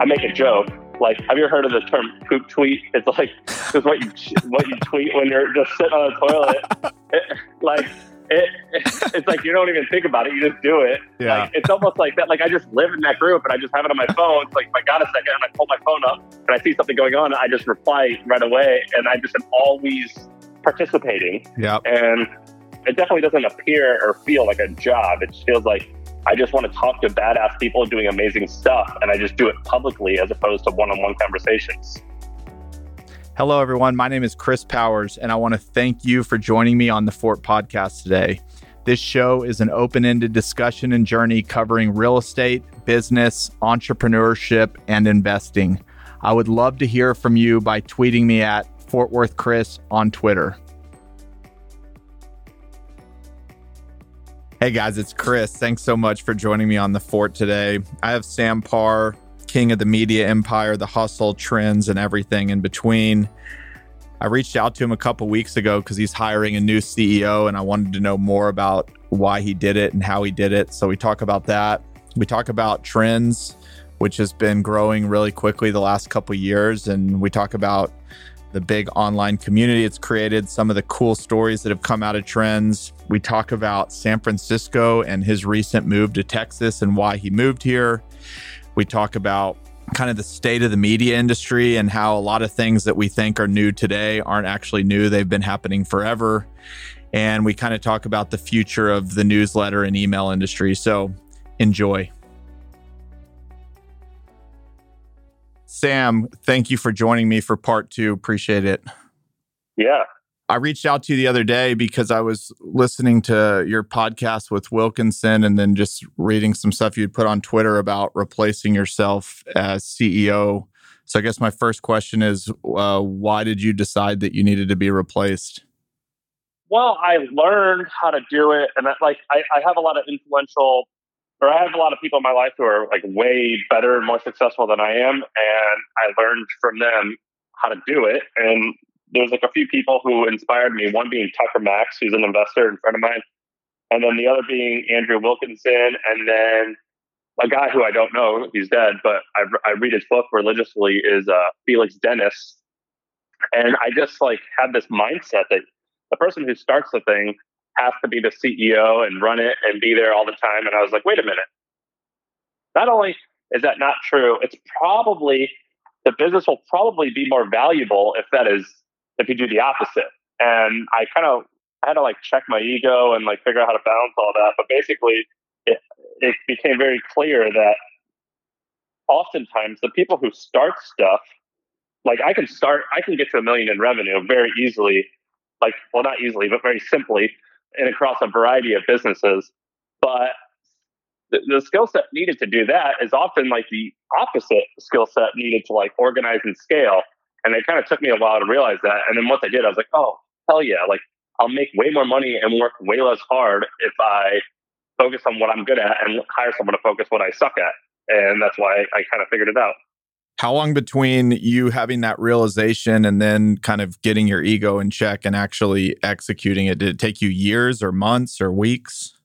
I make a joke. Like, have you ever heard of the term poop tweet? It's like it's what you what you tweet when you're just sitting on the toilet. It, like it, it's like you don't even think about it; you just do it. Yeah. Like, it's almost like that. Like I just live in that group, and I just have it on my phone. It's like if I got a second, and I pull my phone up, and I see something going on, I just reply right away, and I just am always participating. Yeah. And it definitely doesn't appear or feel like a job. It just feels like I just want to talk to badass people doing amazing stuff, and I just do it publicly as opposed to one-on-one conversations. Hello, everyone. My name is Chris Powers, and I want to thank you for joining me on the Fort Podcast today. This show is an open ended discussion and journey covering real estate, business, entrepreneurship, and investing. I would love to hear from you by tweeting me at Fort Worth Chris on Twitter. Hey guys, it's Chris. Thanks so much for joining me on the Fort today. I have Sam Parr, king of the media empire, the hustle, trends, and everything in between. I reached out to him a couple weeks ago because he's hiring a new CEO, and I wanted to know more about why he did it and how he did it. So we talk about that. We talk about trends, which has been growing really quickly the last couple years, and we talk about the big online community it's created, some of the cool stories that have come out of trends. We talk about San Francisco and his recent move to Texas and why he moved here. We talk about kind of the state of the media industry and how a lot of things that we think are new today aren't actually new. They've been happening forever. And we kind of talk about the future of the newsletter and email industry. So enjoy. Sam, thank you for joining me for part two. Appreciate it. Yeah. I reached out to you the other day because I was listening to your podcast with Wilkinson and then just reading some stuff you'd put on Twitter about replacing yourself as CEO. So I guess my first question is uh, why did you decide that you needed to be replaced? Well, I learned how to do it, and I, like I, I have a lot of influential, or I have a lot of people in my life who are like way better and more successful than I am, and I learned from them how to do it. And there's like a few people who inspired me. One being Tucker Max, who's an investor and friend of mine, and then the other being Andrew Wilkinson, and then a guy who I don't know, he's dead, but I, I read his book religiously is uh, Felix Dennis, and I just like had this mindset that the person who starts the thing has to be the CEO and run it and be there all the time. And I was like, wait a minute. Not only is that not true, it's probably the business will probably be more valuable if that is if you do the opposite. And I kind of I had to like check my ego and like figure out how to balance all that. But basically, it, it became very clear that oftentimes the people who start stuff, like I can start, I can get to a million in revenue very easily, like well not easily, but very simply, and across a variety of businesses. But the, the skill set needed to do that is often like the opposite skill set needed to like organize and scale. And it kind of took me a while to realize that. And then once I did, I was like, oh, hell yeah. Like I'll make way more money and work way less hard if I focus on what I'm good at and hire someone to focus what I suck at. And that's why I kind of figured it out. How long between you having that realization and then kind of getting your ego in check and actually executing it? Did it take you years or months or weeks?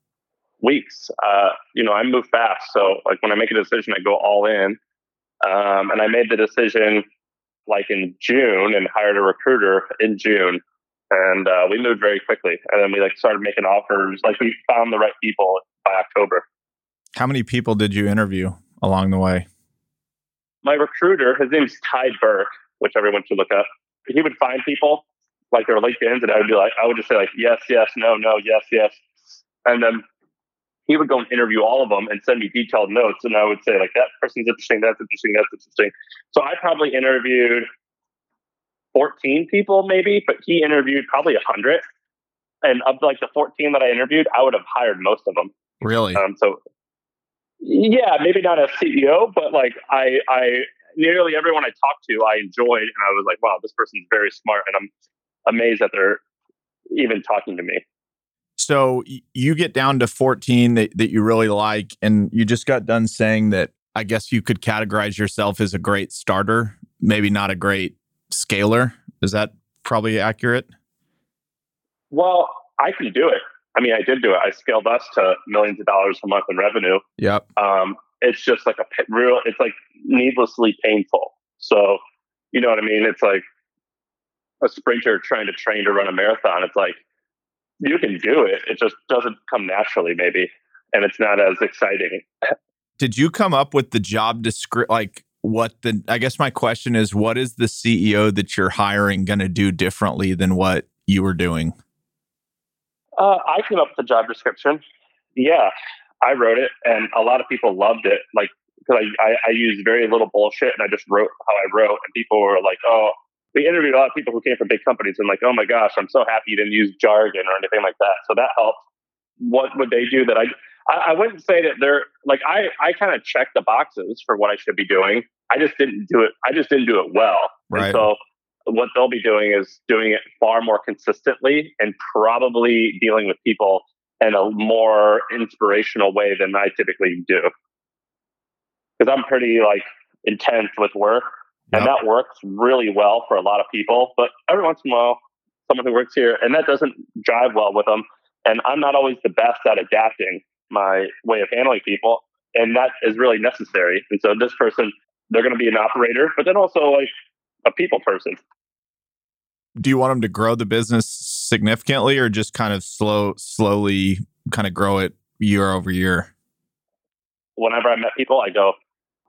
Weeks. Uh, you know, I move fast. So, like, when I make a decision, I go all in. Um, and I made the decision like in June and hired a recruiter in June. And uh, we moved very quickly. And then we like started making offers. Like we found the right people by October. How many people did you interview along the way? My recruiter, his name's Ty Burke, which everyone should look up. He would find people like their LinkedIn's, and I would be like, I would just say like, yes, yes, no, no, yes, yes, and then he would go and interview all of them and send me detailed notes, and I would say like, that person's interesting, that's interesting, that's interesting. So I probably interviewed 14 people maybe, but he interviewed probably 100. And of like the 14 that I interviewed, I would have hired most of them. Really? Um, so yeah, maybe not as CEO, but like I, I nearly everyone I talked to, I enjoyed, and I was like, wow, this person's very smart, and I'm amazed that they're even talking to me. So you get down to 14 that, that you really like, and you just got done saying that I guess you could categorize yourself as a great starter, maybe not a great scaler. Is that probably accurate? Well, I can do it. I mean, I did do it. I scaled us to millions of dollars a month in revenue. Yep. Um, it's just like a real, it's like needlessly painful. So, you know what I mean? It's like a sprinter trying to train to run a marathon. It's like, you can do it. It just doesn't come naturally, maybe. And it's not as exciting. Did you come up with the job description? Like, what the, I guess my question is, what is the CEO that you're hiring going to do differently than what you were doing? Uh, I came up with the job description. Yeah, I wrote it, and a lot of people loved it. Like, because I, I, I used very little bullshit, and I just wrote how I wrote, and people were like, "Oh." We interviewed a lot of people who came from big companies, and like, "Oh my gosh, I'm so happy you didn't use jargon or anything like that." So that helped. What would they do that I I, wouldn't say that they're like I I kind of check the boxes for what I should be doing. I just didn't do it. I just didn't do it well. Right. And so what they'll be doing is doing it far more consistently and probably dealing with people in a more inspirational way than I typically do. Because I'm pretty like intense with work, yep. and that works really well for a lot of people. But every once in a while, someone who works here, and that doesn't drive well with them. And I'm not always the best at adapting my way of handling people, and that is really necessary. And so this person, they're going to be an operator, but then also like a people person do you want them to grow the business significantly or just kind of slow slowly kind of grow it year over year? Whenever i met people i go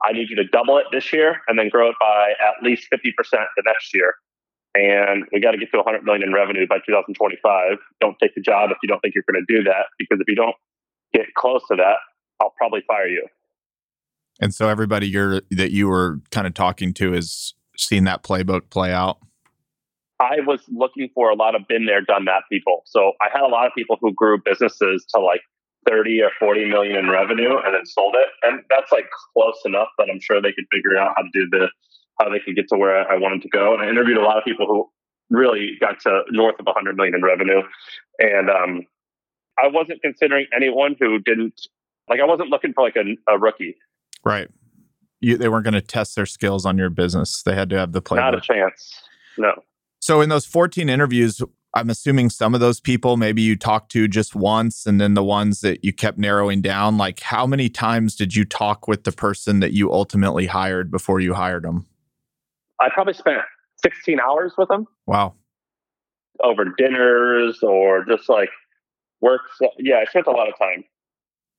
i need you to double it this year and then grow it by at least 50% the next year. And we got to get to 100 million in revenue by 2025 don't take the job if you don't think you're going to do that because if you don't get close to that i'll probably fire you. And so everybody you're that you were kind of talking to is seeing that playbook play out I was looking for a lot of been there, done that people. So I had a lot of people who grew businesses to like 30 or 40 million in revenue and then sold it. And that's like close enough that I'm sure they could figure out how to do the, how they could get to where I wanted to go. And I interviewed a lot of people who really got to north of 100 million in revenue. And um, I wasn't considering anyone who didn't, like, I wasn't looking for like a, a rookie. Right. You, they weren't going to test their skills on your business. They had to have the play. Not a chance. No. So in those 14 interviews, I'm assuming some of those people maybe you talked to just once and then the ones that you kept narrowing down, like how many times did you talk with the person that you ultimately hired before you hired them? I probably spent 16 hours with them. Wow. Over dinners or just like work. Yeah, I spent a lot of time.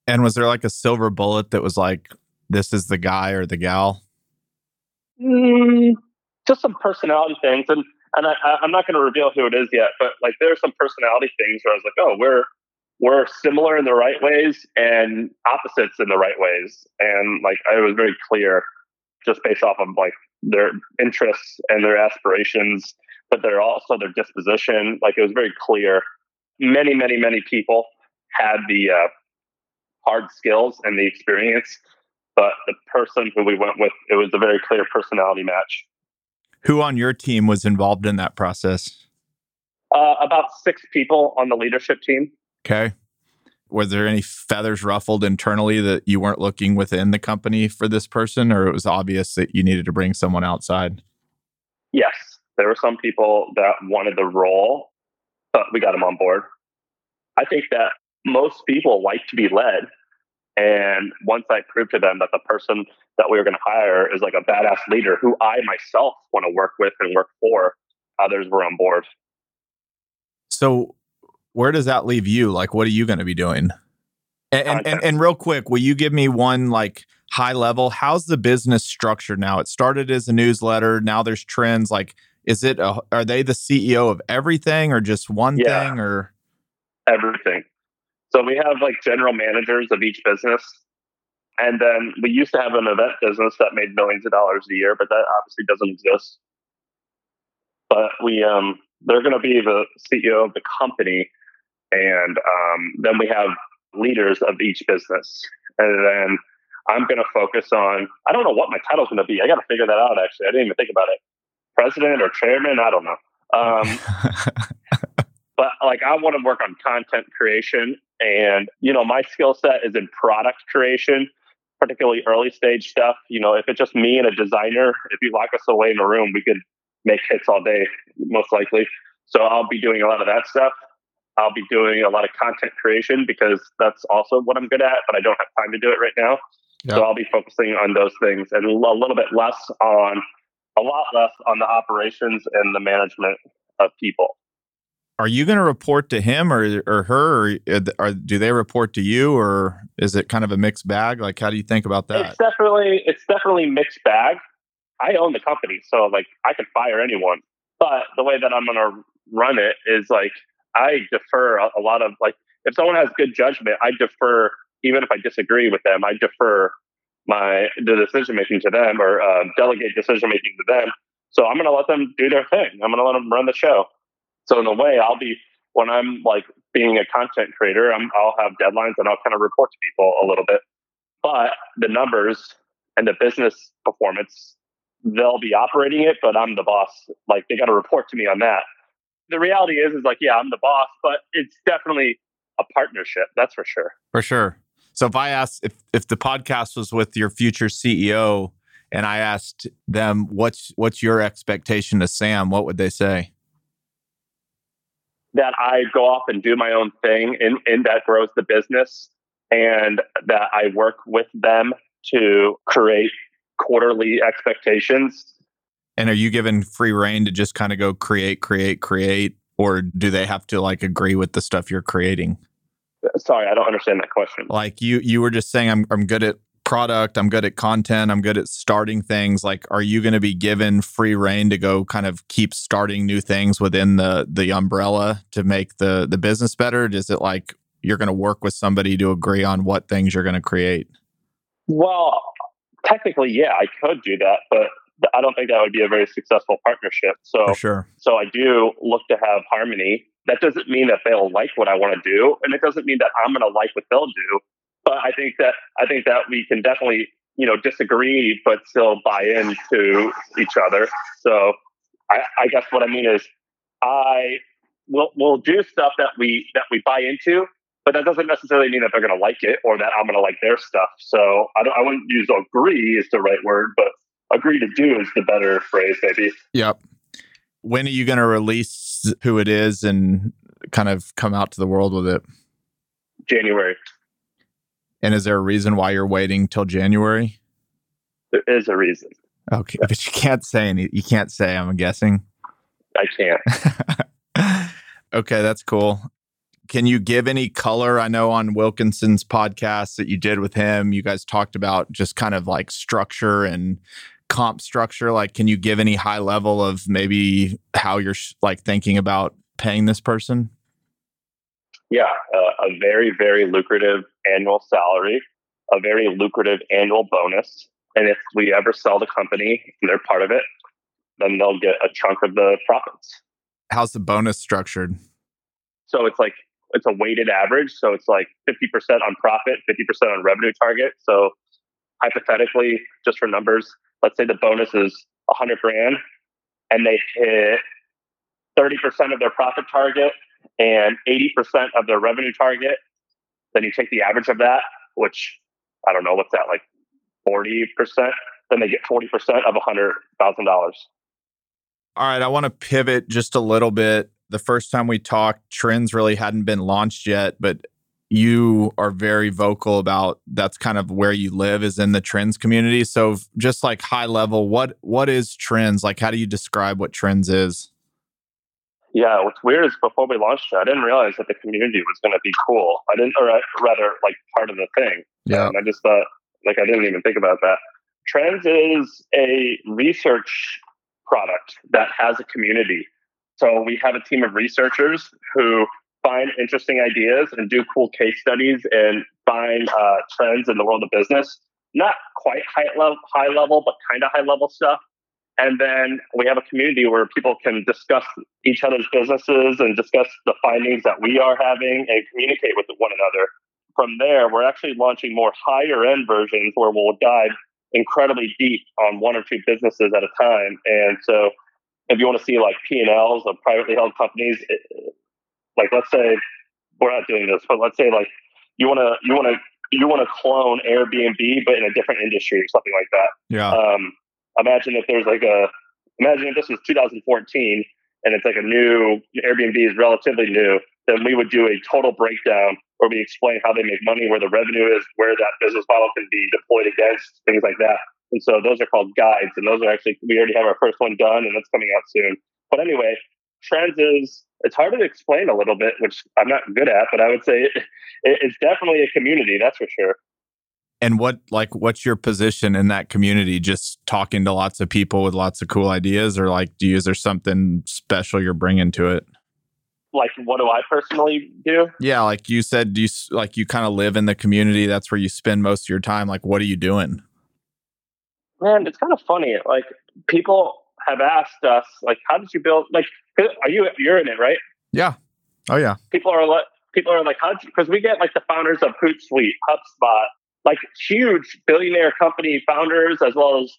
And was there like a silver bullet that was like, this is the guy or the gal? Mm, just some personality things. And and I, I'm not going to reveal who it is yet, but like there are some personality things where I was like, oh, we're we're similar in the right ways and opposites in the right ways, and like I was very clear just based off of like their interests and their aspirations, but they're also their disposition. Like it was very clear. Many, many, many people had the uh, hard skills and the experience, but the person who we went with, it was a very clear personality match. Who on your team was involved in that process? Uh, about six people on the leadership team. Okay. Was there any feathers ruffled internally that you weren't looking within the company for this person, or it was obvious that you needed to bring someone outside? Yes. There were some people that wanted the role, but we got them on board. I think that most people like to be led. And once I proved to them that the person that we were going to hire is like a badass leader who I myself want to work with and work for, others were on board. So, where does that leave you? Like, what are you going to be doing? And, and, and, and real quick, will you give me one like high level? How's the business structured now? It started as a newsletter. Now there's trends. Like, is it, a, are they the CEO of everything or just one yeah. thing or? Everything. So we have like general managers of each business. And then we used to have an event business that made millions of dollars a year, but that obviously doesn't exist. But we, um, they're going to be the CEO of the company. And um, then we have leaders of each business. And then I'm going to focus on, I don't know what my title's going to be. I got to figure that out, actually. I didn't even think about it. President or chairman? I don't know. Um, but like I want to work on content creation and, you know, my skill set is in product creation, particularly early stage stuff. You know, if it's just me and a designer, if you lock us away in a room, we could make hits all day, most likely. So I'll be doing a lot of that stuff. I'll be doing a lot of content creation because that's also what I'm good at, but I don't have time to do it right now. Yep. So I'll be focusing on those things and a little bit less on, a lot less on the operations and the management of people. Are you going to report to him or or her, or, uh, or, do they report to you, or is it kind of a mixed bag? Like, how do you think about that? It's definitely it's definitely mixed bag. I own the company, so like I could fire anyone. But the way that I'm going to run it is like I defer a, a lot of like if someone has good judgment, I defer even if I disagree with them. I defer my the decision making to them or uh, delegate decision making to them. So I'm going to let them do their thing. I'm going to let them run the show. So in a way, I'll be when I'm like being a content creator, I'm, I'll have deadlines and I'll kind of report to people a little bit. But the numbers and the business performance, they'll be operating it, but I'm the boss. Like they got to report to me on that. The reality is, is like, yeah, I'm the boss, but it's definitely a partnership. That's for sure. For sure. So if I asked if if the podcast was with your future CEO and I asked them what's what's your expectation of Sam, what would they say? That I go off and do my own thing and, and that grows the business and that I work with them to create quarterly expectations. And are you given free reign to just kind of go create, create, create? Or do they have to like agree with the stuff you're creating? Sorry, I don't understand that question. Like you you were just saying I'm I'm good at product, I'm good at content, I'm good at starting things. Like, are you going to be given free reign to go kind of keep starting new things within the the umbrella to make the the business better? Is it like you're going to work with somebody to agree on what things you're going to create? Well, technically, yeah, I could do that, but I don't think that would be a very successful partnership. So, For sure. So I do look to have harmony. That doesn't mean that they'll like what I want to do, and it doesn't mean that I'm going to like what they'll do but I think that I think that we can definitely you know disagree but still buy into each other. So I, I guess what I mean is I will will do stuff that we that we buy into, but that doesn't necessarily mean that they're going to like it or that I'm going to like their stuff. So I, don't I wouldn't use agree is the right word, but agree to do is the better phrase, maybe. Yep. When are you going to release who it is and kind of come out to the world with it? January. And is there a reason why you're waiting till January? There is a reason. Okay, but you can't say any. You can't say. I'm guessing. I can't. okay, that's cool. Can you give any color? I know on Wilkinson's podcast that you did with him, you guys talked about just kind of like structure and comp structure. Like, can you give any high level of maybe how you're like thinking about paying this person? Yeah, uh, a very, very lucrative annual salary, a very lucrative annual bonus. And if we ever sell the company and they're part of it, then they'll get a chunk of the profits. How's the bonus structured? So it's like it's a weighted average. So it's like 50% on profit, 50% on revenue target. So hypothetically, just for numbers, let's say the bonus is 100 grand and they hit 30% of their profit target and 80% of their revenue target, then you take the average of that, which I don't know, what's that, like 40%? Then they get 40% of $100,000. All right, I want to pivot just a little bit. The first time we talked, Trends really hadn't been launched yet, but you are very vocal about that's kind of where you live is in the trends community so just like high level what what is trends like how do you describe what trends is yeah, what's weird is before we launched it, I didn't realize that the community was going to be cool. I didn't, or rather, like part of the thing. Yeah. And I just thought, like, I didn't even think about that. Trends is a research product that has a community. So we have a team of researchers who find interesting ideas and do cool case studies and find uh, trends in the world of business. Not quite high level, high level, but kind of high level stuff and then we have a community where people can discuss each other's businesses and discuss the findings that we are having and communicate with one another. From there, we're actually launching more higher end versions where we'll dive incredibly deep on one or two businesses at a time. And so if you want to see like P&Ls of privately held companies, it, like let's say we're not doing this, but let's say like you want to, you want to, you want to clone Airbnb, but in a different industry or something like that. Yeah. Um, imagine if there's like a imagine if this was 2014 and it's like a new Airbnb is relatively new. then we would do a total breakdown where we explain how they make money, where the revenue is, where that business model can be deployed against, things like that. And so those are called guides, and those are actually we already have our first one done, and it's coming out soon. But anyway, trends is it's hard to explain a little bit, which I'm not good at, but I would say it, it's definitely a community, that's for sure. And what like what's your position in that community? Just talking to lots of people with lots of cool ideas, or like, do you, is there something special you're bringing to it? Like, what do I personally do? Yeah, like you said, do you like you kind of live in the community? That's where you spend most of your time. Like, what are you doing? Man, it's kind of funny. Like, people have asked us, like, how did you build? Like, are you you're in it, right? Yeah. Oh yeah. People are like, people are like, how? Because we get like the founders of Hootsuite, HubSpot, like huge billionaire company founders, as well as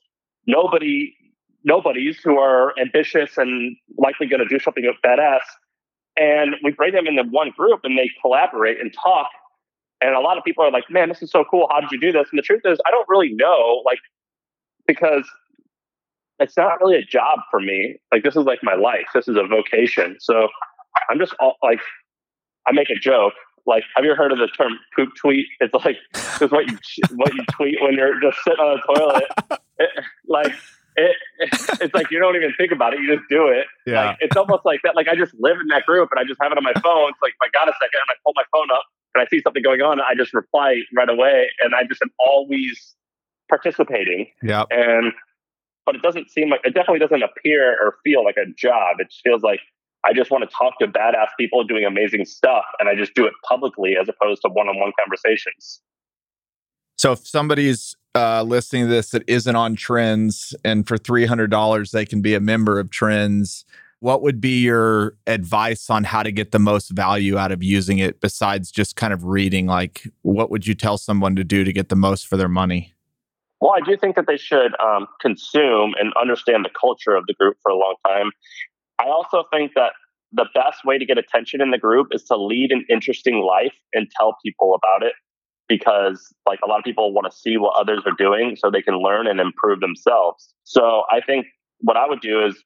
nobody, nobodies who are ambitious and likely going to do something badass. And we bring them into one group and they collaborate and talk. And a lot of people are like, man, this is so cool. How did you do this? And the truth is, I don't really know, like, because it's not really a job for me. Like, this is like my life. This is a vocation. So I'm just all, like, I make a joke like, have you heard of the term poop tweet? It's like it's what you what you tweet when you're just sitting on a toilet. It, like it, it's like you don't even think about it; you just do it. Yeah. Like, it's almost like that. Like I just live in that group, and I just have it on my phone. It's like if I got a second, and I pull my phone up, and I see something going on, I just reply right away, and I just am always participating. Yeah. And but it doesn't seem like it definitely doesn't appear or feel like a job. It feels like I just want to talk to badass people doing amazing stuff, and I just do it publicly as opposed to one-on-one conversations. So if somebody's uh, listening to this that isn't on Trends, and for three hundred dollars they can be a member of Trends, what would be your advice on how to get the most value out of using it besides just kind of reading? Like, what would you tell someone to do to get the most for their money? Well, I do think that they should um, consume and understand the culture of the group for a long time I also think that the best way to get attention in the group is to lead an interesting life and tell people about it because like a lot of people want to see what others are doing so they can learn and improve themselves. So I think what I would do is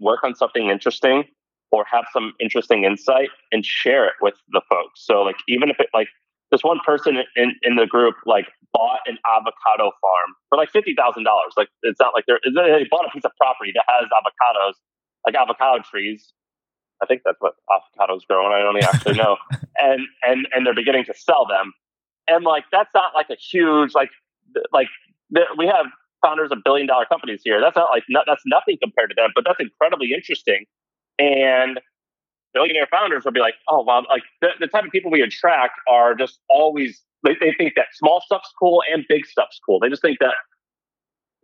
work on something interesting or have some interesting insight and share it with the folks. So like even if it like this one person in, in the group like bought an avocado farm for like fifty thousand dollars. Like it's not like they're they bought a piece of property that has avocados like avocado trees. I think that's what avocados grow, and I don't actually know. and and and they're beginning to sell them, and like that's not like a huge like like we have founders of billion dollar companies here. That's not like not, that's nothing compared to them, but that's incredibly interesting. And billionaire founders will be like, oh, well, like the, the type of people we attract are just always they, they think that small stuff's cool and big stuff's cool. They just think that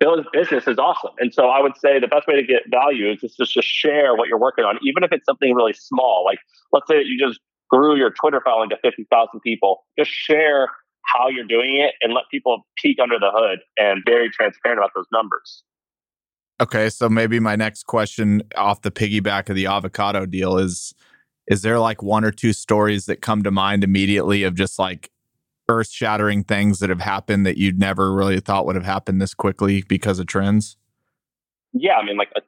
Bill's business is awesome. And so I would say the best way to get value is just to share what you're working on, even if it's something really small. Like let's say that you just grew your Twitter following to 50,000 people. Just share how you're doing it and let people peek under the hood and very transparent about those numbers. Okay, so maybe my next question off the piggyback of the avocado deal is is there like one or two stories that come to mind immediately of just like earth shattering things that have happened that you'd never really thought would have happened this quickly because of trends? Yeah, I mean, like a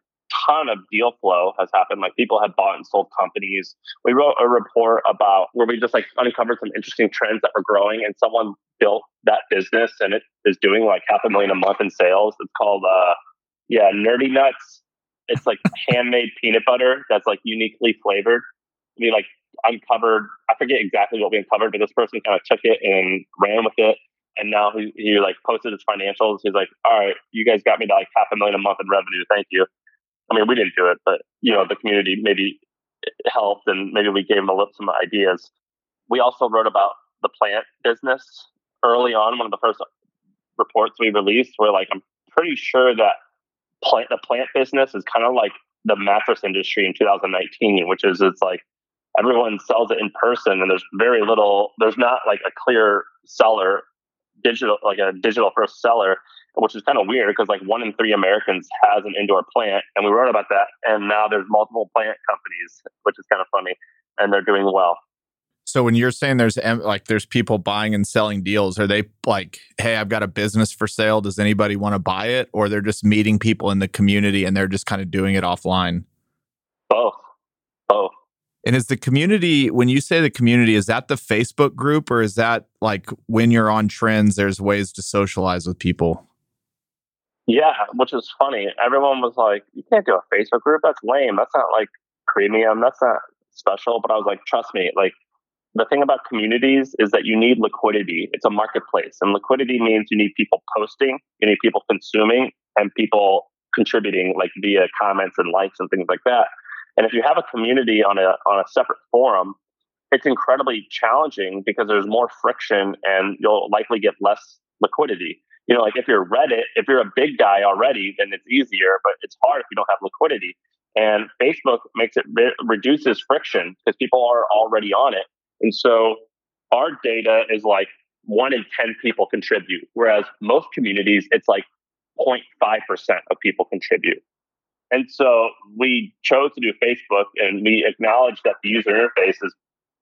ton of deal flow has happened. Like people have bought and sold companies. We wrote a report about where we just like uncovered some interesting trends that were growing, and someone built that business and it is doing like half a million a month in sales. It's called, uh, yeah, Nerdy Nuts. It's like handmade peanut butter that's like uniquely flavored. I mean, like uncovered. I forget exactly what we uncovered, but this person kind of took it and ran with it. And now he, he like posted his financials. He's like, all right, you guys got me to like half a million a month in revenue. Thank you. I mean, we didn't do it, but you know, the community maybe eh, helped and maybe we gave him a little, some ideas. We also wrote about the plant business early on. One of the first reports we released were like, I'm pretty sure that plant, the plant business is kind of like the mattress industry in 2019, which is it's like everyone sells it in person and there's very little there's not like a clear seller digital like a digital first seller which is kind of weird because like one in three americans has an indoor plant and we wrote about that and now there's multiple plant companies which is kind of funny and they're doing well. So when you're saying there's like there's people buying and selling deals are they like hey i've got a business for sale. Does anybody want to buy it? Or they're just meeting people in the community and they're just kind of doing it offline? Both. Both And is the community, when you say the community, is that the Facebook group or is that like when you're on trends, there's ways to socialize with people? Yeah, which is funny. Everyone was like, you can't do a Facebook group. That's lame. That's not like premium. That's not special. But I was like, trust me, like the thing about communities is that you need liquidity. It's a marketplace, and liquidity means you need people posting, you need people consuming, and people contributing, like via comments and likes and things like that. And if you have a community on a on a separate forum, it's incredibly challenging because there's more friction, and you'll likely get less liquidity. You know, like if you're Reddit, if you're a big guy already, then it's easier, but it's hard if you don't have liquidity. And Facebook makes it re- reduces friction because people are already on it and so our data is like one in 10 people contribute, whereas most communities, it's like 0.5% of people contribute. And so we chose to do Facebook and we acknowledge that the user interface is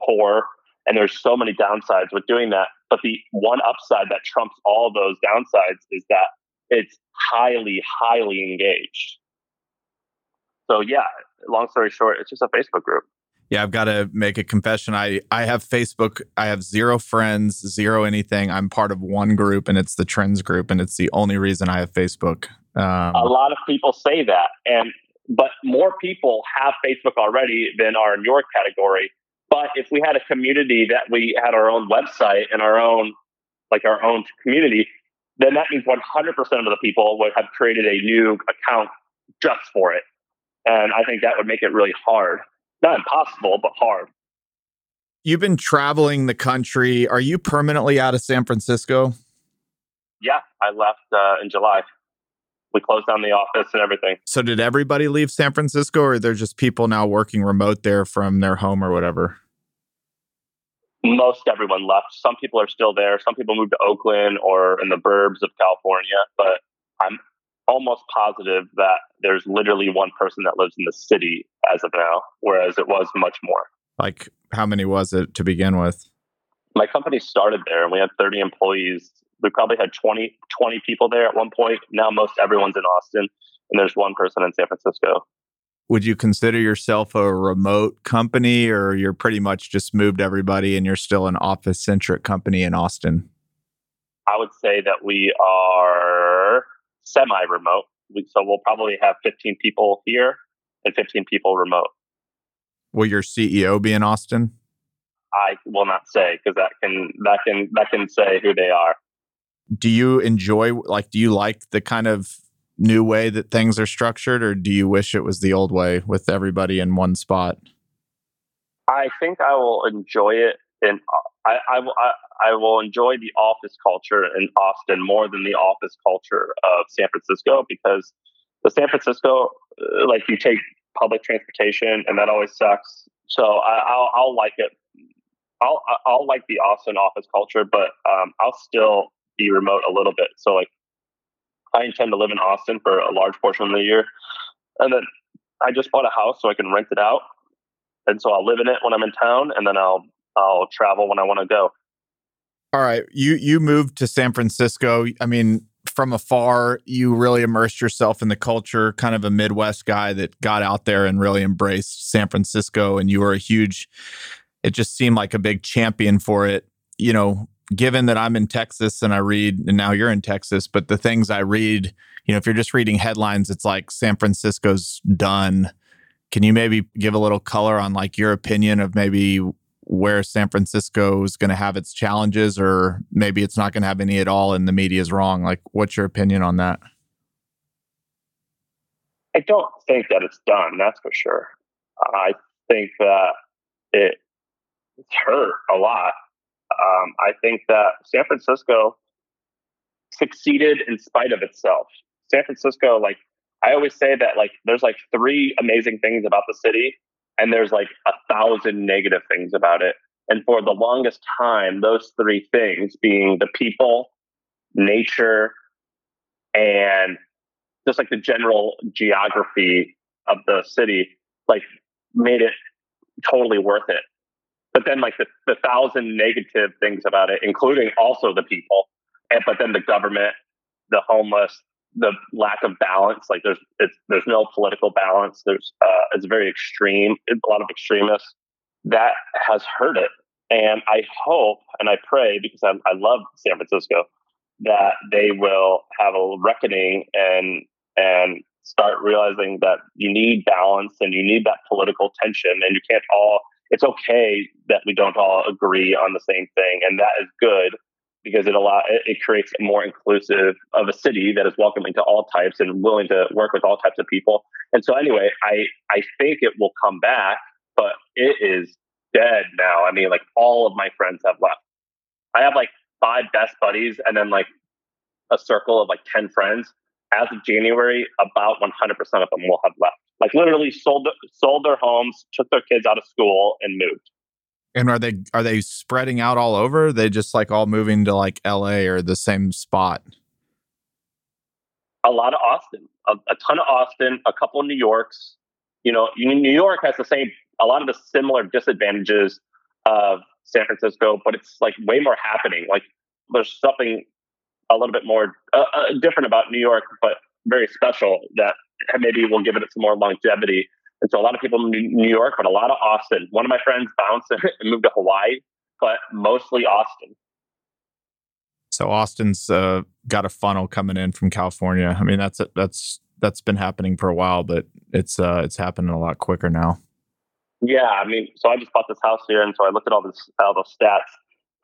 poor and there's so many downsides with doing that. But the one upside that trumps all those downsides is that it's highly, highly engaged. So yeah, long story short, it's just a Facebook group. Yeah, I've got to make a confession. I I have Facebook. I have zero friends, zero anything. I'm part of one group, and it's the Trends group, and it's the only reason I have Facebook. Um, a lot of people say that, and but more people have Facebook already than are in your category. But if we had a community that we had our own website and our own, like our own community, then that means 100% of the people would have created a new account just for it. And I think that would make it really hard not impossible, but hard. You've been traveling the country. Are you permanently out of San Francisco? Yeah, I left uh, in July. We closed down the office and everything. So, did everybody leave San Francisco, or are there just people now working remote there from their home or whatever? Most everyone left. Some people are still there. Some people moved to Oakland or in the burbs of California. But I'm almost positive that there's literally one person that lives in the city as of now, whereas it was much more. Like, how many was it to begin with? My company started there and we had 30 employees. We probably had 20, 20 people there at one point. Now, most everyone's in Austin, and there's one person in San Francisco. Would you consider yourself a remote company, or you're pretty much just moved everybody and you're still an office centric company in Austin? I would say that we are semi remote. So we'll probably have 15 people here and 15 people remote. Will your CEO be in Austin? I will not say because that can that can that can say who they are. Do you enjoy like do you like the kind of new way that things are structured or do you wish it was the old way with everybody in one spot? I think I will enjoy it and I, I, I, I will enjoy the office culture in Austin more than the office culture of San Francisco because the San Francisco, uh, like you take public transportation and that always sucks. So I, will I'll like it. I'll, I'll like the Austin office culture, but um, I'll still be remote a little bit. So like I intend to live in Austin for a large portion of the year. And then I just bought a house so I can rent it out. And so I'll live in it when I'm in town and then I'll I'll travel when I want to go. All right, you you moved to San Francisco. I mean, from afar, you really immersed yourself in the culture, kind of a Midwest guy that got out there and really embraced San Francisco and you were a huge it just seemed like a big champion for it. You know, given that I'm in Texas and I read and now you're in Texas, but the things I read, you know, if you're just reading headlines, it's like San Francisco's done. Can you maybe give a little color on like your opinion of maybe where San Francisco is going to have its challenges, or maybe it's not going to have any at all, and the media is wrong. Like, what's your opinion on that? I don't think that it's done. That's for sure. I think that it it's hurt a lot. Um, I think that San Francisco succeeded in spite of itself. San Francisco, like I always say that, like there's like three amazing things about the city, and there's like a thousand negative things about it. And for the longest time, those three things being the people, nature, and just like the general geography of the city, like made it totally worth it. But then like the, the thousand negative things about it, including also the people, and but then the government, the homeless, the lack of balance. Like there's there's no political balance. There's uh, it's very extreme. A lot of extremists. that has hurt it. And I hope and I pray because I, I love San Francisco that they will have a reckoning and and start realizing that you need balance and you need that political tension and you can't all it's okay that we don't all agree on the same thing and that is good because it allow it, it creates a more inclusive of a city that is welcoming to all types and willing to work with all types of people and so anyway i i think it will come back but it is dead now i mean like all of my friends have left i have like five best buddies and then like a circle of like 10 friends as of January, about 100% of them will have left. Like literally sold sold their homes, took their kids out of school, and moved. And are they are they spreading out all over? Are they just like all moving to like L.A. or the same spot? A lot of Austin, a, a ton of Austin, a couple of New Yorks. You know, New York has the same, a lot of the similar disadvantages of San Francisco, but it's like way more happening. Like there's something a little bit more uh, uh, different about New York, but very special that maybe will give it some more longevity. And so a lot of people in New York, but a lot of Austin. One of my friends bounced and moved to Hawaii, but mostly Austin. So Austin's uh, got a funnel coming in from California. I mean, that's that's that's been happening for a while, but it's uh, it's happening a lot quicker now. Yeah, I mean, so I just bought this house here, and so I looked at all this all the stats.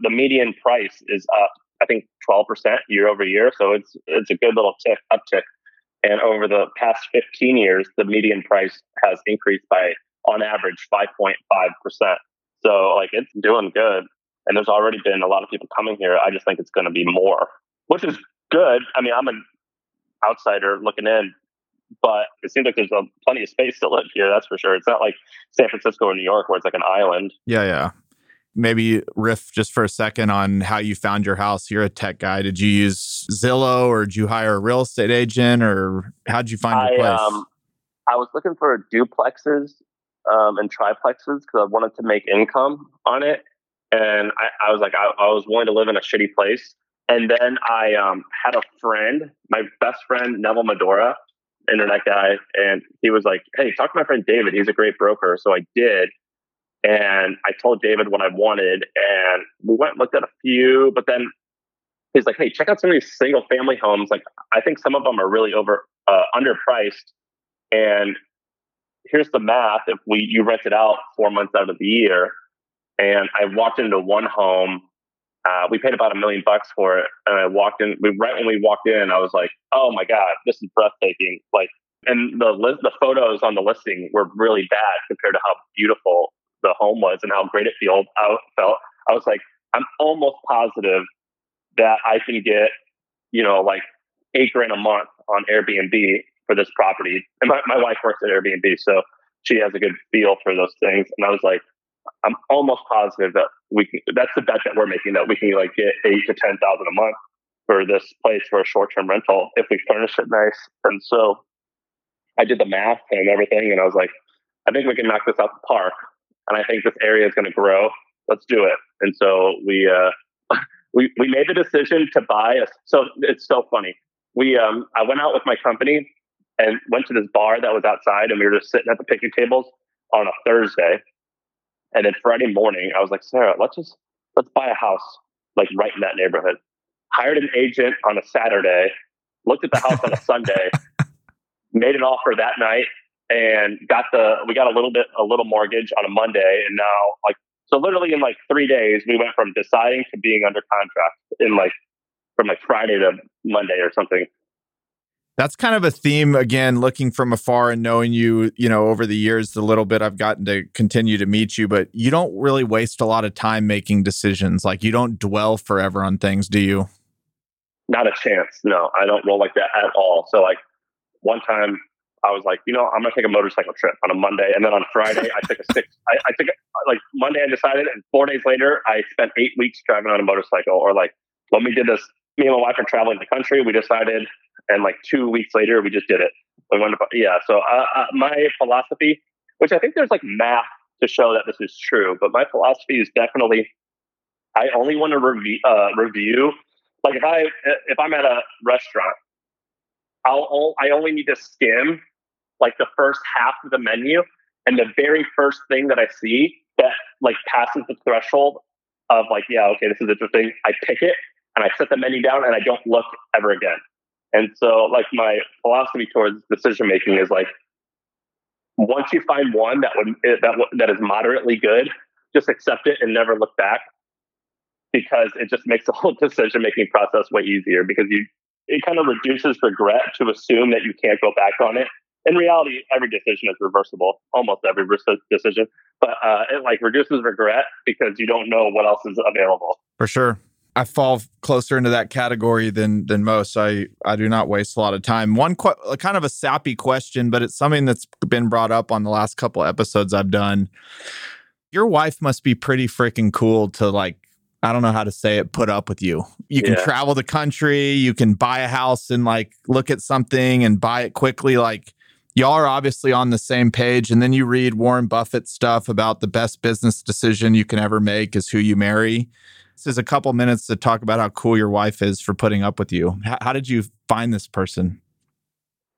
The median price is up I think 12% year over year. So it's it's a good little tick uptick. And over the past 15 years, the median price has increased by on average 5.5%. So like it's doing good. And there's already been a lot of people coming here. I just think it's going to be more, which is good. I mean, I'm an outsider looking in, but it seems like there's a, plenty of space to live here. That's for sure. It's not like San Francisco or New York where it's like an island. Yeah, yeah maybe riff just for a second on how you found your house. You're a tech guy. Did you use Zillow or did you hire a real estate agent or how'd you find your place? Um, I was looking for duplexes um, and triplexes because I wanted to make income on it. And I, I was like, I, I, was willing to live in a shitty place. And then I um, had a friend, my best friend, Neville Medhora, internet guy. And he was like, Hey, talk to my friend David. He's a great broker. So I did. And I told David what I wanted, and we went and looked at a few, but then he's like, "Hey, check out some of these single family homes. Like, I think some of them are really over uh, underpriced. And here's the math: if we you rent it out four months out of the year, and I walked into one home, uh, we paid about a million bucks for it, and I walked in. We right when we walked in, I was like, "Oh my god, this is breathtaking!" Like, and the the photos on the listing were really bad compared to how beautiful the home was and how great it felt. I felt. I was like, I'm almost positive that I can get, you know, like eight grand a month on Airbnb for this property. And my, my wife works at Airbnb, so she has a good feel for those things. And I was like, I'm almost positive that we can. That's the bet that we're making that we can like get eight to ten thousand a month for this place for a short term rental if we furnish it nice. And so I did the math and everything, and I was like, I think we can knock this out the park and I think this area is going to grow. Let's do it. And so we uh, we we made the decision to buy. A, so it's so funny. We um, I went out with my company and went to this bar that was outside, and we were just sitting at the picnic tables on a Thursday. And then Friday morning, I was like, Sarah, let's just let's buy a house like right in that neighborhood. Hired an agent on a Saturday, looked at the house on a Sunday, made an offer that night, and got the we got a little bit a little mortgage on a Monday, and now like so literally in like three days we went from deciding to being under contract in like from like Friday to Monday or something. That's kind of a theme again, looking from afar and knowing you, you know, over the years, the little bit I've gotten to continue to meet you, but you don't really waste a lot of time making decisions. Like you don't dwell forever on things, do you? Not a chance. No, I don't roll like that at all. So like one time I was like, you know, I'm gonna take a motorcycle trip on a Monday, and then on Friday I took a six. I, I took a, like Monday I decided, and four days later I spent eight weeks driving on a motorcycle. Or like when we did this, me and my wife are traveling the country. We decided, and like two weeks later we just did it. We went, to, yeah. So uh, uh, my philosophy, which I think there's like math to show that this is true, but my philosophy is definitely, I only want to review, uh, review. Like if I if I'm at a restaurant I'll I only need to skim like the first half of the menu. And the very first thing that I see that like passes the threshold of like, yeah, okay, this is interesting. I pick it and I set the menu down and I don't look ever again. And so like my philosophy towards decision making is like once you find one that would eh, that that is moderately good, just accept it and never look back because it just makes the whole decision making process way easier because you it kind of reduces regret to assume that you can't go back on it. In reality, every decision is reversible, almost every decision, but uh, it like reduces regret because you don't know what else is available. For sure. I fall closer into that category than than most. I I do not waste a lot of time. One qu- kind of a sappy question, but it's something that's been brought up on the last couple episodes I've done. Your wife must be pretty freaking cool to like I don't know how to say it, put up with you. You can yeah. travel the country, you can buy a house and like look at something and buy it quickly. Like y'all are obviously on the same page. And then you read Warren Buffett stuff about the best business decision you can ever make is who you marry. This is a couple minutes to talk about how cool your wife is for putting up with you. How, how did you find this person?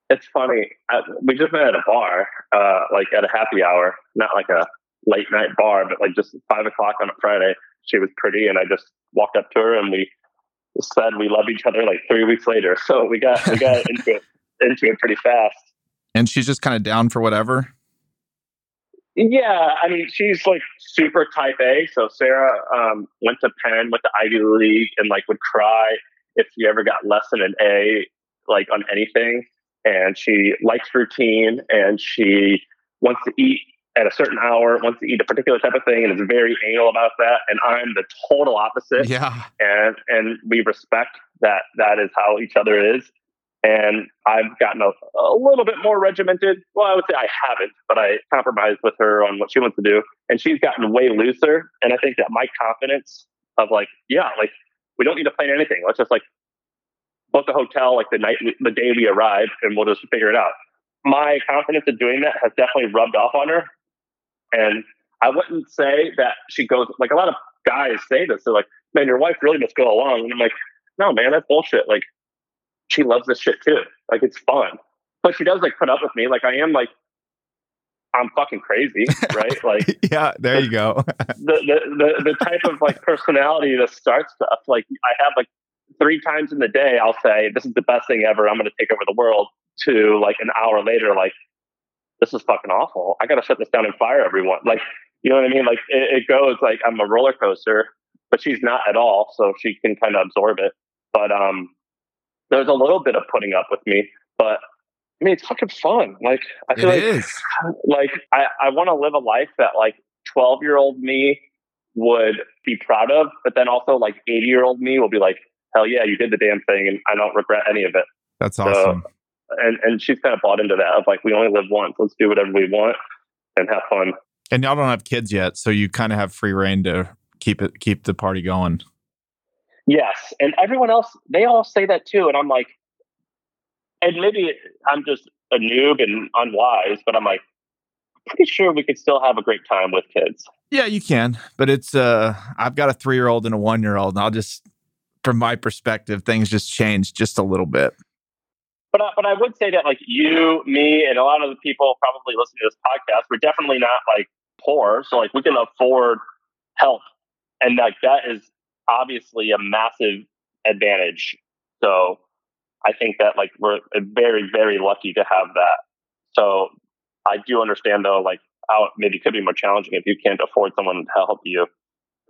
It's funny. I, we just met at a bar, uh, like at a happy hour, not like a late night bar, but like just five o'clock on a Friday she was pretty, and I just walked up to her and we said we love each other like three weeks later. So we got we got into it into it pretty fast. And she's just kind of down for whatever. Yeah, I mean, she's like super type A. So Sarah um, went to Penn, went to Ivy League, and like would cry if she ever got less than an A, like on anything. And she likes routine, and she wants to eat at a certain hour, wants to eat a particular type of thing, and is very anal about that. And I'm the total opposite. Yeah. And and we respect that that is how each other is. And I've gotten a, a little bit more regimented. Well, I would say I haven't, but I compromised with her on what she wants to do. And she's gotten way looser. And I think that my confidence of like, yeah, like we don't need to plan anything. Let's just like book a hotel like the night, the day we arrive, and we'll just figure it out. My confidence in doing that has definitely rubbed off on her. And I wouldn't say that she goes like a lot of guys say this. They're like, man, your wife really must go along. And I'm like, no, man, that's bullshit. Like, she loves this shit too. Like, it's fun. But she does like put up with me. Like, I am like, I'm fucking crazy, right? Like, yeah, there you go. the, the, the, the type of like personality that starts stuff. Like, I have like three times in the day, I'll say, this is the best thing ever. I'm going to take over the world. To like an hour later, like, this is fucking awful. I got to shut this down and fire everyone. Like, you know what I mean? Like, it, it, goes like I'm a roller coaster, but she's not at all. So she can kind of absorb it. But um, there's a little bit of putting up with me, but I mean, it's fucking fun. Like, I feel it like, is. like I, I want to live a life that like 12 year old me would be proud of, but then also like 80 year old me will be like, hell yeah, you did the damn thing, and I don't regret any of it. That's awesome. So, and and she's kind of bought into that of like we only live once. Let's do whatever we want and have fun. And y'all don't have kids yet, so you kind of have free reign to keep it keep the party going. Yes, and everyone else they all say that too, and I'm like, and maybe I'm just a noob and unwise, but I'm like, pretty sure we could still have a great time with kids. Yeah, you can, but it's uh, I've got a three year old and a one year old, and I'll just, from my perspective, things just change just a little bit. But I, but I would say that like you, me, and a lot of the people probably listening to this podcast, we're definitely not like poor, so like we can afford help, and like that is obviously a massive advantage. So I think that like we're very very lucky to have that. So I do understand though like how it maybe could be more challenging if you can't afford someone to help you,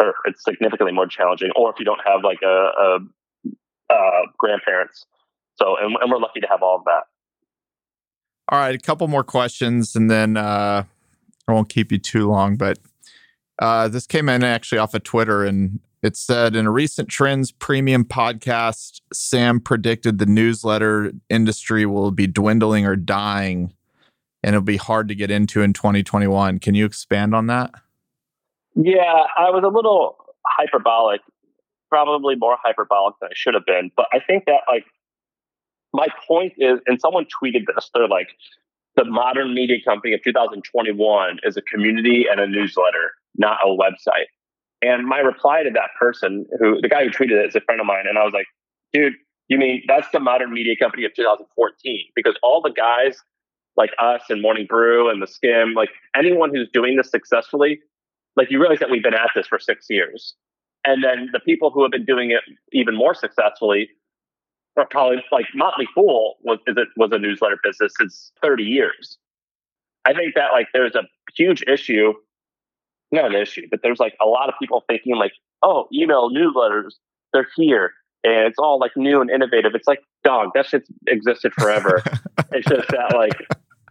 or it's significantly more challenging, or if you don't have like a, a uh, grandparents so, and, and we're lucky to have all of that. All right, a couple more questions, and then uh, I won't keep you too long. But uh, this came in actually off of Twitter, and it said in a recent Trends Premium podcast, Sam predicted the newsletter industry will be dwindling or dying, and it'll be hard to get into in 2021. Can you expand on that? Yeah, I was a little hyperbolic, probably more hyperbolic than I should have been. But I think that like my point is, and someone tweeted this, they're like, the modern media company of 2021 is a community and a newsletter, not a website. And my reply to that person, who the guy who tweeted it is a friend of mine, and I was like, dude, you mean that's the modern media company of 2014? Because all the guys like us and Morning Brew and the Skimm, like anyone who's doing this successfully, like you realize that we've been at this for six years. And then the people who have been doing it even more successfully are probably like Motley Fool was is it was a newsletter business since 30 years. I think that like there's a huge issue, not an issue, but there's like a lot of people thinking like, oh, email newsletters, they're here and it's all like new and innovative. It's like, dog, that shit's existed forever. it's just that like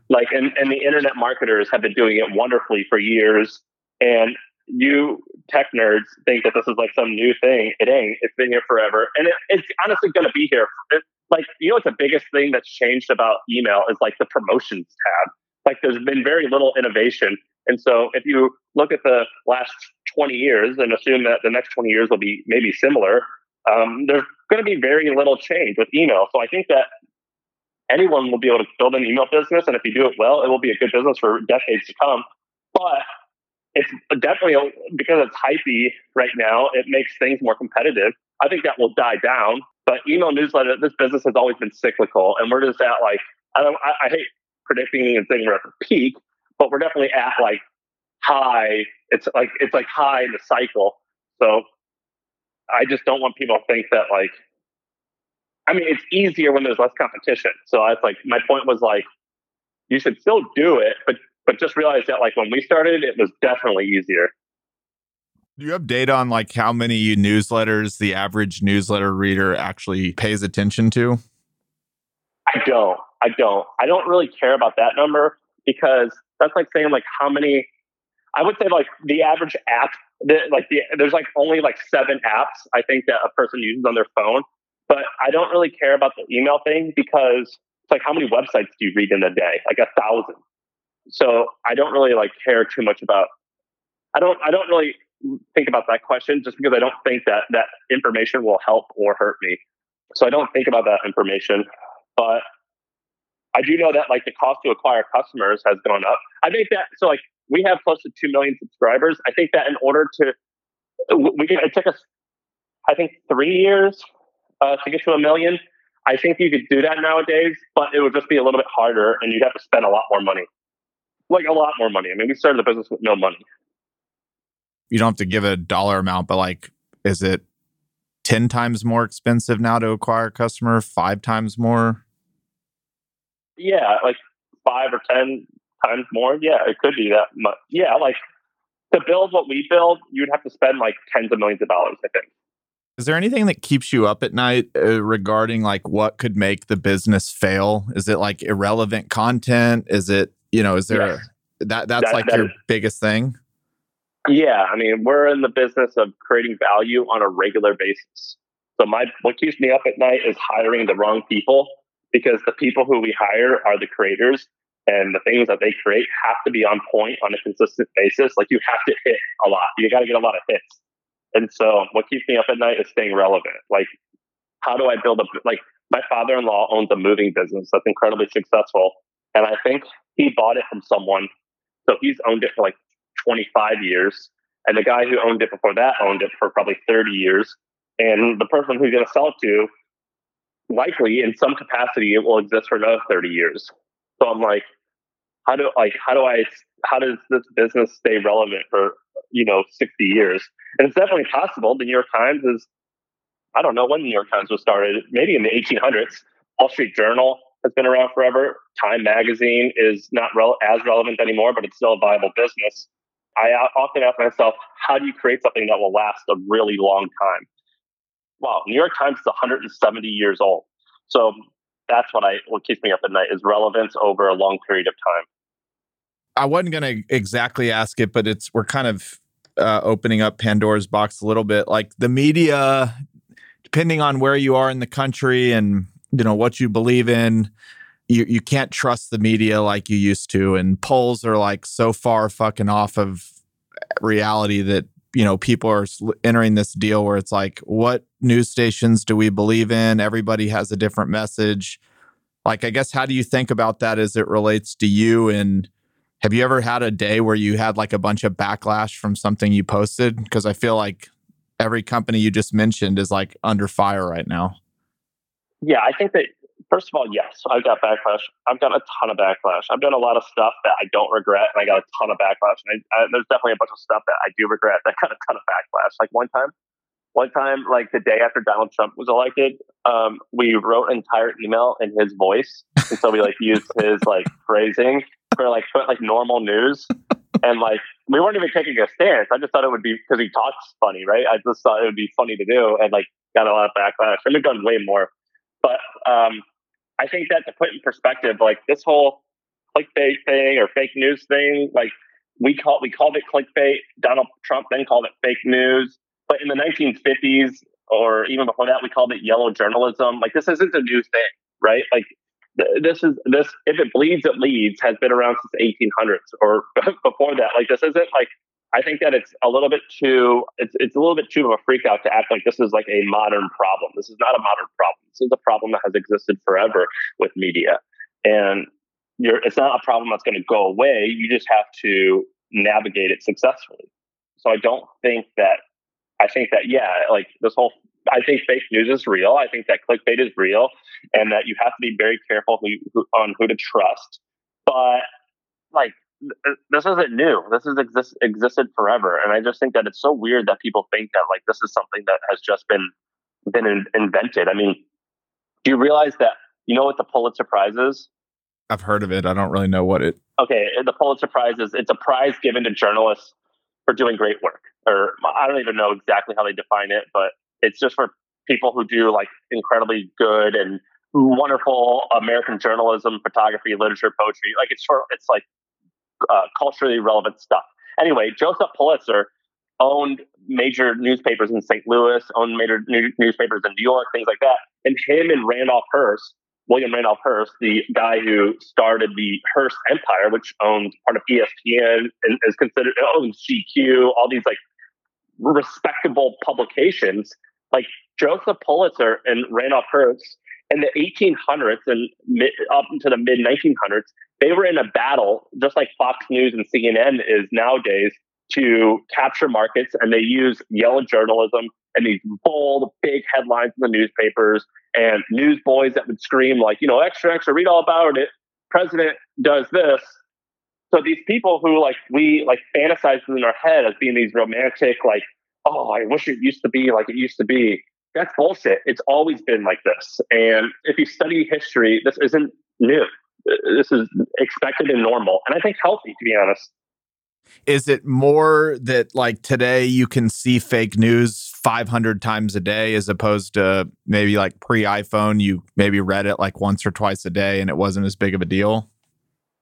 like and, and the internet marketers have been doing it wonderfully for years. And you tech nerds think that this is like some new thing. It ain't. It's been here forever, and it, it's honestly going to be here. It, like you know, what's the biggest thing that's changed about email is like the promotions tab. Like there's been very little innovation, and so if you look at the last 20 years and assume that the next 20 years will be maybe similar, um, there's going to be very little change with email. So I think that anyone will be able to build an email business, and if you do it well, it will be a good business for decades to come. But it's definitely because it's hypey right now. It makes things more competitive. I think that will die down. But email newsletter, this business has always been cyclical, and we're just at like I don't. I, I hate predicting and saying we're at the peak, but we're definitely at like high. It's like it's like high in the cycle. So I just don't want people to think that like. I mean, it's easier when there's less competition. So it's like my point was like, you should still do it, but but just realize that like when we started, it was definitely easier. Do you have data on like how many newsletters the average newsletter reader actually pays attention to? I don't. I don't. I don't really care about that number because that's like saying like how many. I would say like the average app, the, like the, there's like only like seven apps I think that a person uses on their phone. But I don't really care about the email thing because it's like how many websites do you read in a day? Like a thousand. So I don't really like care too much about. I don't. I don't really think about that question just because I don't think that that information will help or hurt me. So I don't think about that information. But I do know that like the cost to acquire customers has gone up. I think that so like we have close to two million subscribers. I think that in order to we it took us I think three years uh, to get to a million. I think you could do that nowadays, but it would just be a little bit harder and you'd have to spend a lot more money like a lot more money. I mean, we started the business with no money. You don't have to give a dollar amount, but like, is it 10 times more expensive now to acquire a customer, five times more? Yeah, like five or 10 times more. Yeah, it could be that much. Yeah, like to build what we build, you'd have to spend like tens of millions of dollars, I think. Is there anything that keeps you up at night uh, regarding like what could make the business fail? Is it like irrelevant content? Is it you know, is there a, that that's that, like that your is, biggest thing? Yeah, I mean, we're in the business of creating value on a regular basis. So my what keeps me up at night is hiring the wrong people because the people who we hire are the creators and the things that they create have to be on point on a consistent basis. Like you have to hit a lot. You got to get a lot of hits. And so what keeps me up at night is staying relevant. Like how do I build a like my father-in-law owns a moving business that's incredibly successful. And I think he bought it from someone. So he's owned it for like 25 years. And the guy who owned it before that owned it for probably 30 years. And the person who's going to sell it to, likely in some capacity, it will exist for another 30 years. So I'm like, how do like how do I how does this business stay relevant for you know 60 years? And it's definitely possible. The New York Times is I don't know when the New York Times was started, maybe in the 1800s. Wall Street Journal has been around forever. Time magazine is not as relevant anymore, but it's still a viable business. I often ask myself, how do you create something that will last a really long time? Wow, New York Times is 170 years old. So that's what I what keeps me up at night is relevance over a long period of time. I wasn't going to exactly ask it, but it's we're kind of uh, opening up Pandora's box a little bit. Like the media, depending on where you are in the country and you know what you believe in you you can't trust the media like you used to and polls are like so far fucking off of reality that you know people are entering this deal where it's like what news stations do we believe in? Everybody has a different message. Like i guess how do you think about that as it relates to you? And have you ever had a day where you had like a bunch of backlash from something you posted? Because i feel like every company you just mentioned is like under fire right now. Yeah, I think that First of all, yes, I've got backlash. I've got a ton of backlash. I've done a lot of stuff that I don't regret, and I got a ton of backlash. And I, I, there's definitely a bunch of stuff that I do regret that got a ton of backlash. Like one time, one time, like the day after Donald Trump was elected, um, we wrote an entire email in his voice, and so we like used his like phrasing for like put like normal news, and like we weren't even taking a stance. I just thought it would be because he talks funny, right? I just thought it would be funny to do, and like got a lot of backlash. And we've done way more, but um, I think that to put in perspective, like this whole clickbait thing or fake news thing, like we call we called it clickbait. Donald Trump then called it fake news. But in the 1950s or even before that, we called it yellow journalism. Like this isn't a new thing, right? Like this is this if it bleeds, it leads has been around since 1800s or before that. Like this isn't like I think that it's a little bit too it's it's a little bit too of a freak out to act like this is like a modern problem. This is not a modern problem. This is a problem that has existed forever with media. And you're, it's not a problem that's going to go away. You just have to navigate it successfully. So I don't think that I think that yeah, like this whole I think fake news is real. I think that clickbait is real, and that you have to be very careful who, who, on who to trust. But like this isn't new. This has exist, existed forever, and I just think that it's so weird that people think that like this is something that has just been been in, invented. I mean, do you realize that you know what the Pulitzer Prize is? I've heard of it. I don't really know what it. Okay, uh, the Pulitzer Prize is it's a prize given to journalists for doing great work, or I don't even know exactly how they define it, but it's just for people who do like incredibly good and wonderful American journalism, photography, literature, poetry. Like it's for it's like uh, culturally relevant stuff. Anyway, Joseph Pulitzer owned major newspapers in St. Louis, owned major new- newspapers in New York, things like that. And him and Randolph Hearst, William Randolph Hearst, the guy who started the Hearst Empire, which owned part of ESPN and is considered owns GQ, all these like respectable publications, like Joseph Pulitzer and Randolph Hearst in the 1800s and mid, up into the mid 1900s, they were in a battle, just like Fox News and CNN is nowadays, to capture markets. And they use yellow journalism and these bold, big headlines in the newspapers and newsboys that would scream, like, you know, extra, extra, read all about it. President does this. So these people who like we like fantasize in our head as being these romantic, like, oh, I wish it used to be like it used to be. That's bullshit. It's always been like this. And if you study history, this isn't new. This is expected and normal. And I think healthy, to be honest. Is it more that like today you can see fake news 500 times a day as opposed to maybe like pre iPhone, you maybe read it like once or twice a day and it wasn't as big of a deal?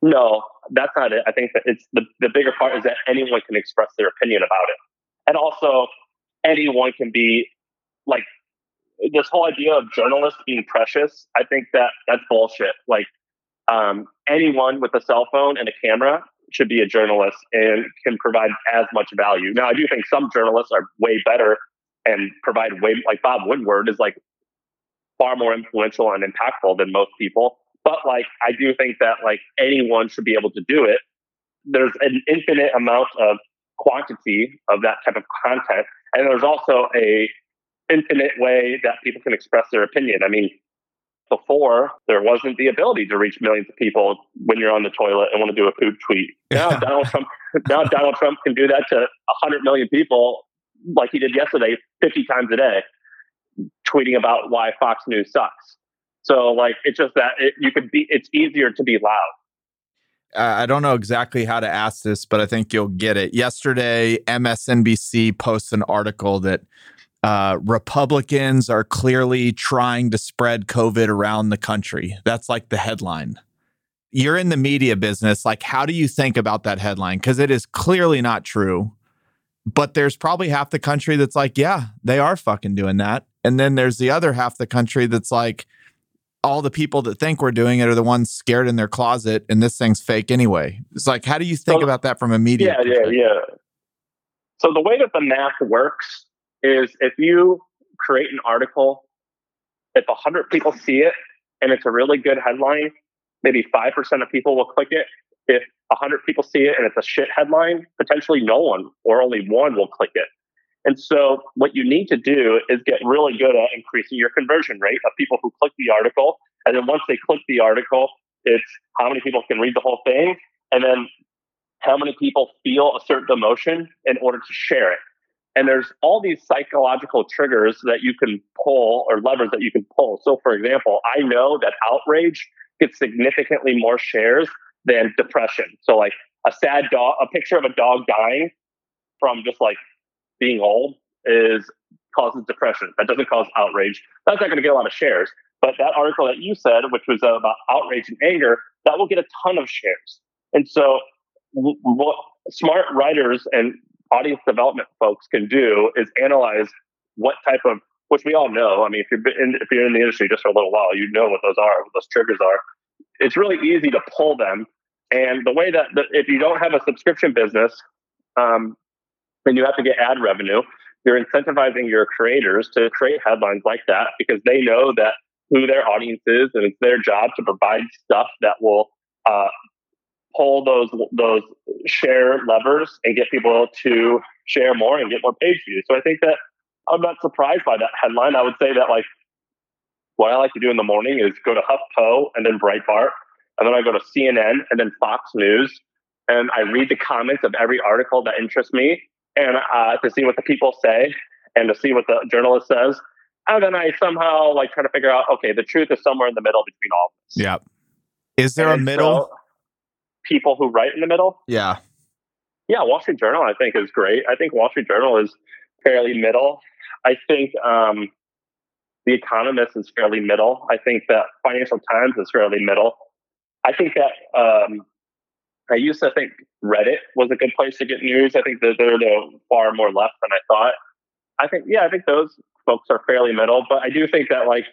No, that's not it. I think that it's the, the bigger part is that anyone can express their opinion about it. And also, anyone can be like this whole idea of journalists being precious, I think that that's bullshit. Like um, anyone with a cell phone and a camera should be a journalist and can provide as much value. Now, I do think some journalists are way better and provide way like Bob Woodward is like far more influential and impactful than most people. But like, I do think that like anyone should be able to do it. There's an infinite amount of quantity of that type of content, and there's also a infinite way that people can express their opinion. I mean, before there wasn't the ability to reach millions of people when you're on the toilet and want to do a poop tweet. Now Donald Trump now Donald Trump can do that to 100 million people like he did yesterday 50 times a day tweeting about why Fox News sucks. So like it's just that it, you could be it's easier to be loud. I don't know exactly how to ask this, but I think you'll get it. Yesterday, MSNBC posts an article that uh, Republicans are clearly trying to spread COVID around the country. That's like the headline. You're in the media business. Like, how do you think about that headline? Because it is clearly not true. But there's probably half the country that's like, yeah, they are fucking doing that. And then there's the other half the country that's like, all the people that think we're doing it are the ones scared in their closet and this thing's fake anyway. It's like, how do you think so, about that from a media? Yeah, yeah, yeah. So the way that the math works is if you create an article, if 100 people see it and it's a really good headline, maybe 5% of people will click it. If 100 people see it and it's a shit headline, potentially no one or only one will click it. And so, what you need to do is get really good at increasing your conversion rate of people who click the article And then once they click the article, it's how many people can read the whole thing, and then how many people feel a certain emotion in order to share it. And there's all these psychological triggers that you can pull or levers that you can pull. So, for example, I know that outrage gets significantly more shares than depression. So, like a sad dog, a picture of a dog dying from just like being old is causes depression. That doesn't cause outrage. That's not going to get a lot of shares. But that article that you said, which was uh, about outrage and anger, that will get a ton of shares. And so, what smart writers and audience development folks can do is analyze what type of, which we all know. I mean, if you're in, if you're in the industry just for a little while, you know what those are, what those triggers are. It's really easy to pull them. And the way that the, if you don't have a subscription business, um, then you have to get ad revenue. You're incentivizing your creators to create headlines like that because they know that who their audience is, and it's their job to provide stuff that will uh, pull those those share levers and get people to share more and get more page views. So I think that I'm not surprised by that headline. I would say that like what I like to do in the morning is go to HuffPo and then Breitbart, and then I go to CNN and then Fox News, and I read the comments of every article that interests me, and uh, to see what the people say and to see what the journalist says. And then I somehow like try to figure out, okay, the truth is somewhere in the middle between all of this. Yeah. Is there and a middle? So, people who write in the middle. Yeah. Yeah, Wall Street Journal I think is great. I think Wall Street Journal is fairly middle. I think um, The Economist is fairly middle. I think that Financial Times is fairly middle. I think that um, I used to think Reddit was a good place to get news. I think that they're far more left than I thought. I think, yeah, I think those folks are fairly middle, but I do think that like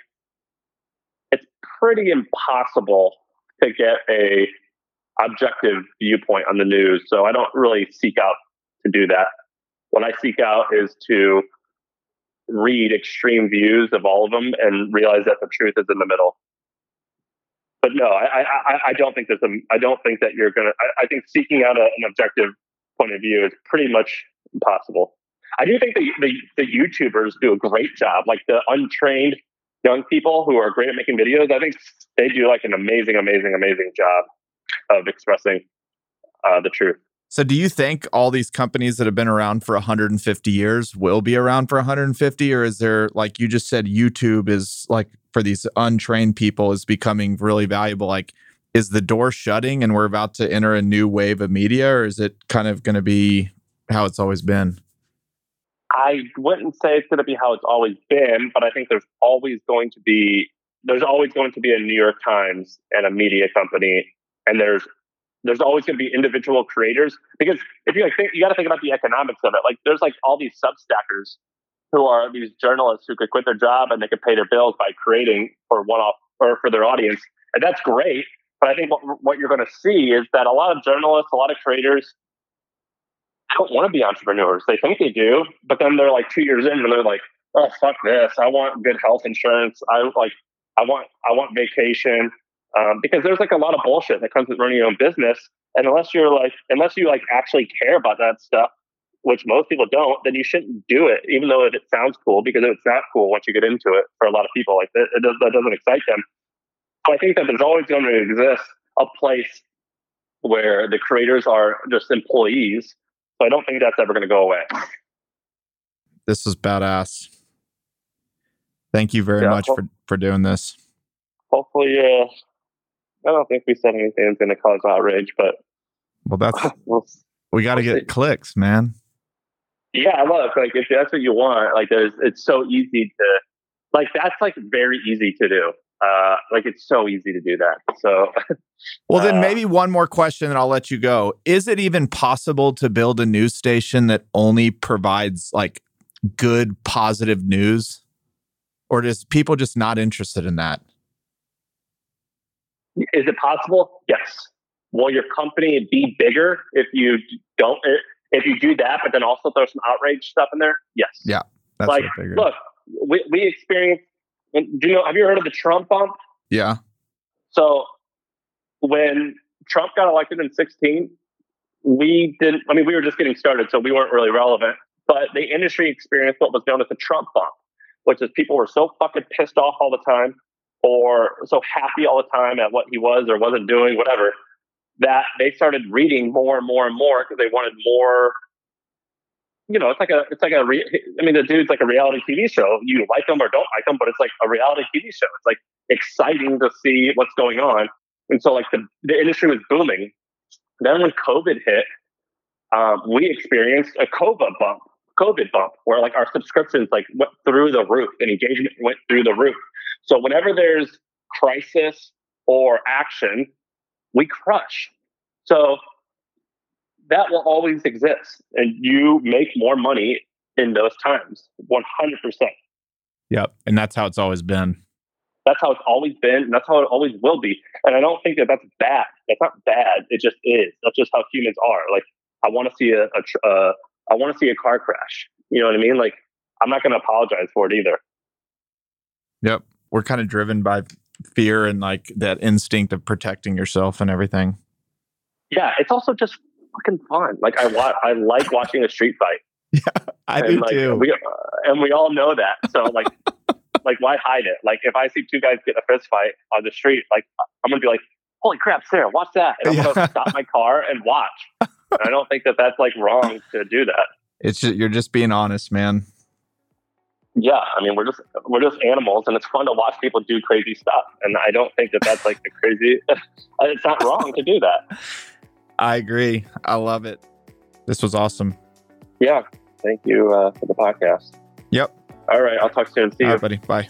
it's pretty impossible to get a objective viewpoint on the news. So I don't really seek out to do that. What I seek out is to read extreme views of all of them and realize that the truth is in the middle. But no, I, I, I don't think there's a, I don't think that you're gonna. I, I think seeking out a, an objective point of view is pretty much impossible. I do think the the YouTubers do a great job, like the untrained young people who are great at making videos. I think they do like an amazing, amazing, amazing job of expressing uh, the truth. So, do you think all these companies that have been around for 150 years will be around for 150, or is there, like you just said, YouTube is like for these untrained people is becoming really valuable? Like, is the door shutting and we're about to enter a new wave of media, or is it kind of going to be how it's always been? I wouldn't say it's going to be how it's always been, but I think there's always going to be there's always going to be a New York Times and a media company and there's there's always going to be individual creators because if you like think, you got to think about the economics of it. Like there's like all these substackers who are these journalists who could quit their job and they could pay their bills by creating for one off or for their audience, and that's great. But I think what what you're going to see is that a lot of journalists, a lot of creators, don't want to be entrepreneurs. They think they do, but then they're like two years in and they're like, "Oh fuck this! I want good health insurance. I like I want I want vacation um, because there's like a lot of bullshit that comes with running your own business. And unless you're like, unless you like actually care about that stuff, which most people don't, then you shouldn't do it, even though it sounds cool, because it's not cool once you get into it for a lot of people. Like it, it does, that doesn't excite them. So I think that there's always going to exist a place where the creators are just employees. So I don't think that's ever going to go away. This is badass. Thank you very yeah, much well, for, for doing this. Hopefully, uh, I don't think we said anything that's going to cause outrage, but well, that's we'll, we got to we'll get see. clicks, man. Yeah, I look, like if that's what you want, like there's, it's so easy to, like that's like very easy to do. Uh, like it's so easy to do that. So, well, then uh, maybe one more question, and I'll let you go. Is it even possible to build a news station that only provides like good, positive news, or does people just not interested in that? Is it possible? Yes. Will your company be bigger if you don't if you do that, but then also throw some outrage stuff in there? Yes. Yeah. like, look, we we experienced. Do you know? Have you heard of the Trump bump? Yeah. So when Trump got elected in 16, we didn't. I mean, we were just getting started, so we weren't really relevant. But the industry experienced what was known as the Trump bump, which is people were so fucking pissed off all the time or so happy all the time at what he was or wasn't doing, whatever, that they started reading more and more and more because they wanted more. You know, it's like a, it's like a, re, I mean, the dude's like a reality TV show. You like him or don't like him, but it's like a reality TV show. It's like exciting to see what's going on. And so, like, the, the industry was booming. Then when COVID hit, um, we experienced a COVID bump, COVID bump, where like our subscriptions like went through the roof and engagement went through the roof. So whenever there's crisis or action, we crush. So that will always exist, and you make more money in those times, one hundred percent. Yep, and that's how it's always been. That's how it's always been, and that's how it always will be. And I don't think that that's bad. That's not bad. It just is. That's just how humans are. Like I want to see a, a uh, I want to see a car crash. You know what I mean? Like I'm not going to apologize for it either. Yep, we're kind of driven by fear and like that instinct of protecting yourself and everything. Yeah, it's also just fucking fun. Like I wa- I like watching a street fight. Yeah, I and do like, too. We, uh, and we all know that. So like, like why hide it? Like if I see two guys get a fist fight on the street, like I'm gonna be like, "Holy crap, Sarah, watch that!" And I'm Yeah. gonna stop my car and watch. And I don't think that that's like wrong to do that. it's just, you're just being honest, man. Yeah, I mean we're just we're just animals, and it's fun to watch people do crazy stuff. And I don't think that that's like a crazy. it's not wrong to do that. I agree. I love it. This was awesome. Yeah. Thank you uh, for the podcast. Yep. All right, I'll talk soon. See All you. right, buddy. Bye.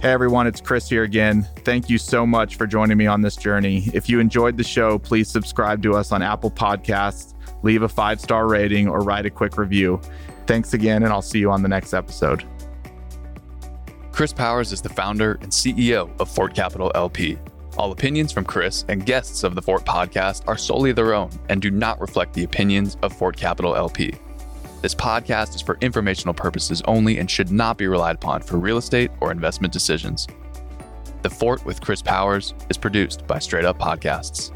Hey everyone, it's Chris here again. Thank you so much for joining me on this journey. If you enjoyed the show, please subscribe to us on Apple Podcasts, leave a five star rating, or write a quick review. Thanks again, and I'll see you on the next episode. Chris Powers is the founder and CEO of Fort Capital LP. All opinions from Chris and guests of the Fort podcast are solely their own and do not reflect the opinions of Fort Capital LP. This podcast is for informational purposes only and should not be relied upon for real estate or investment decisions. The Fort with Chris Powers is produced by Straight Up Podcasts.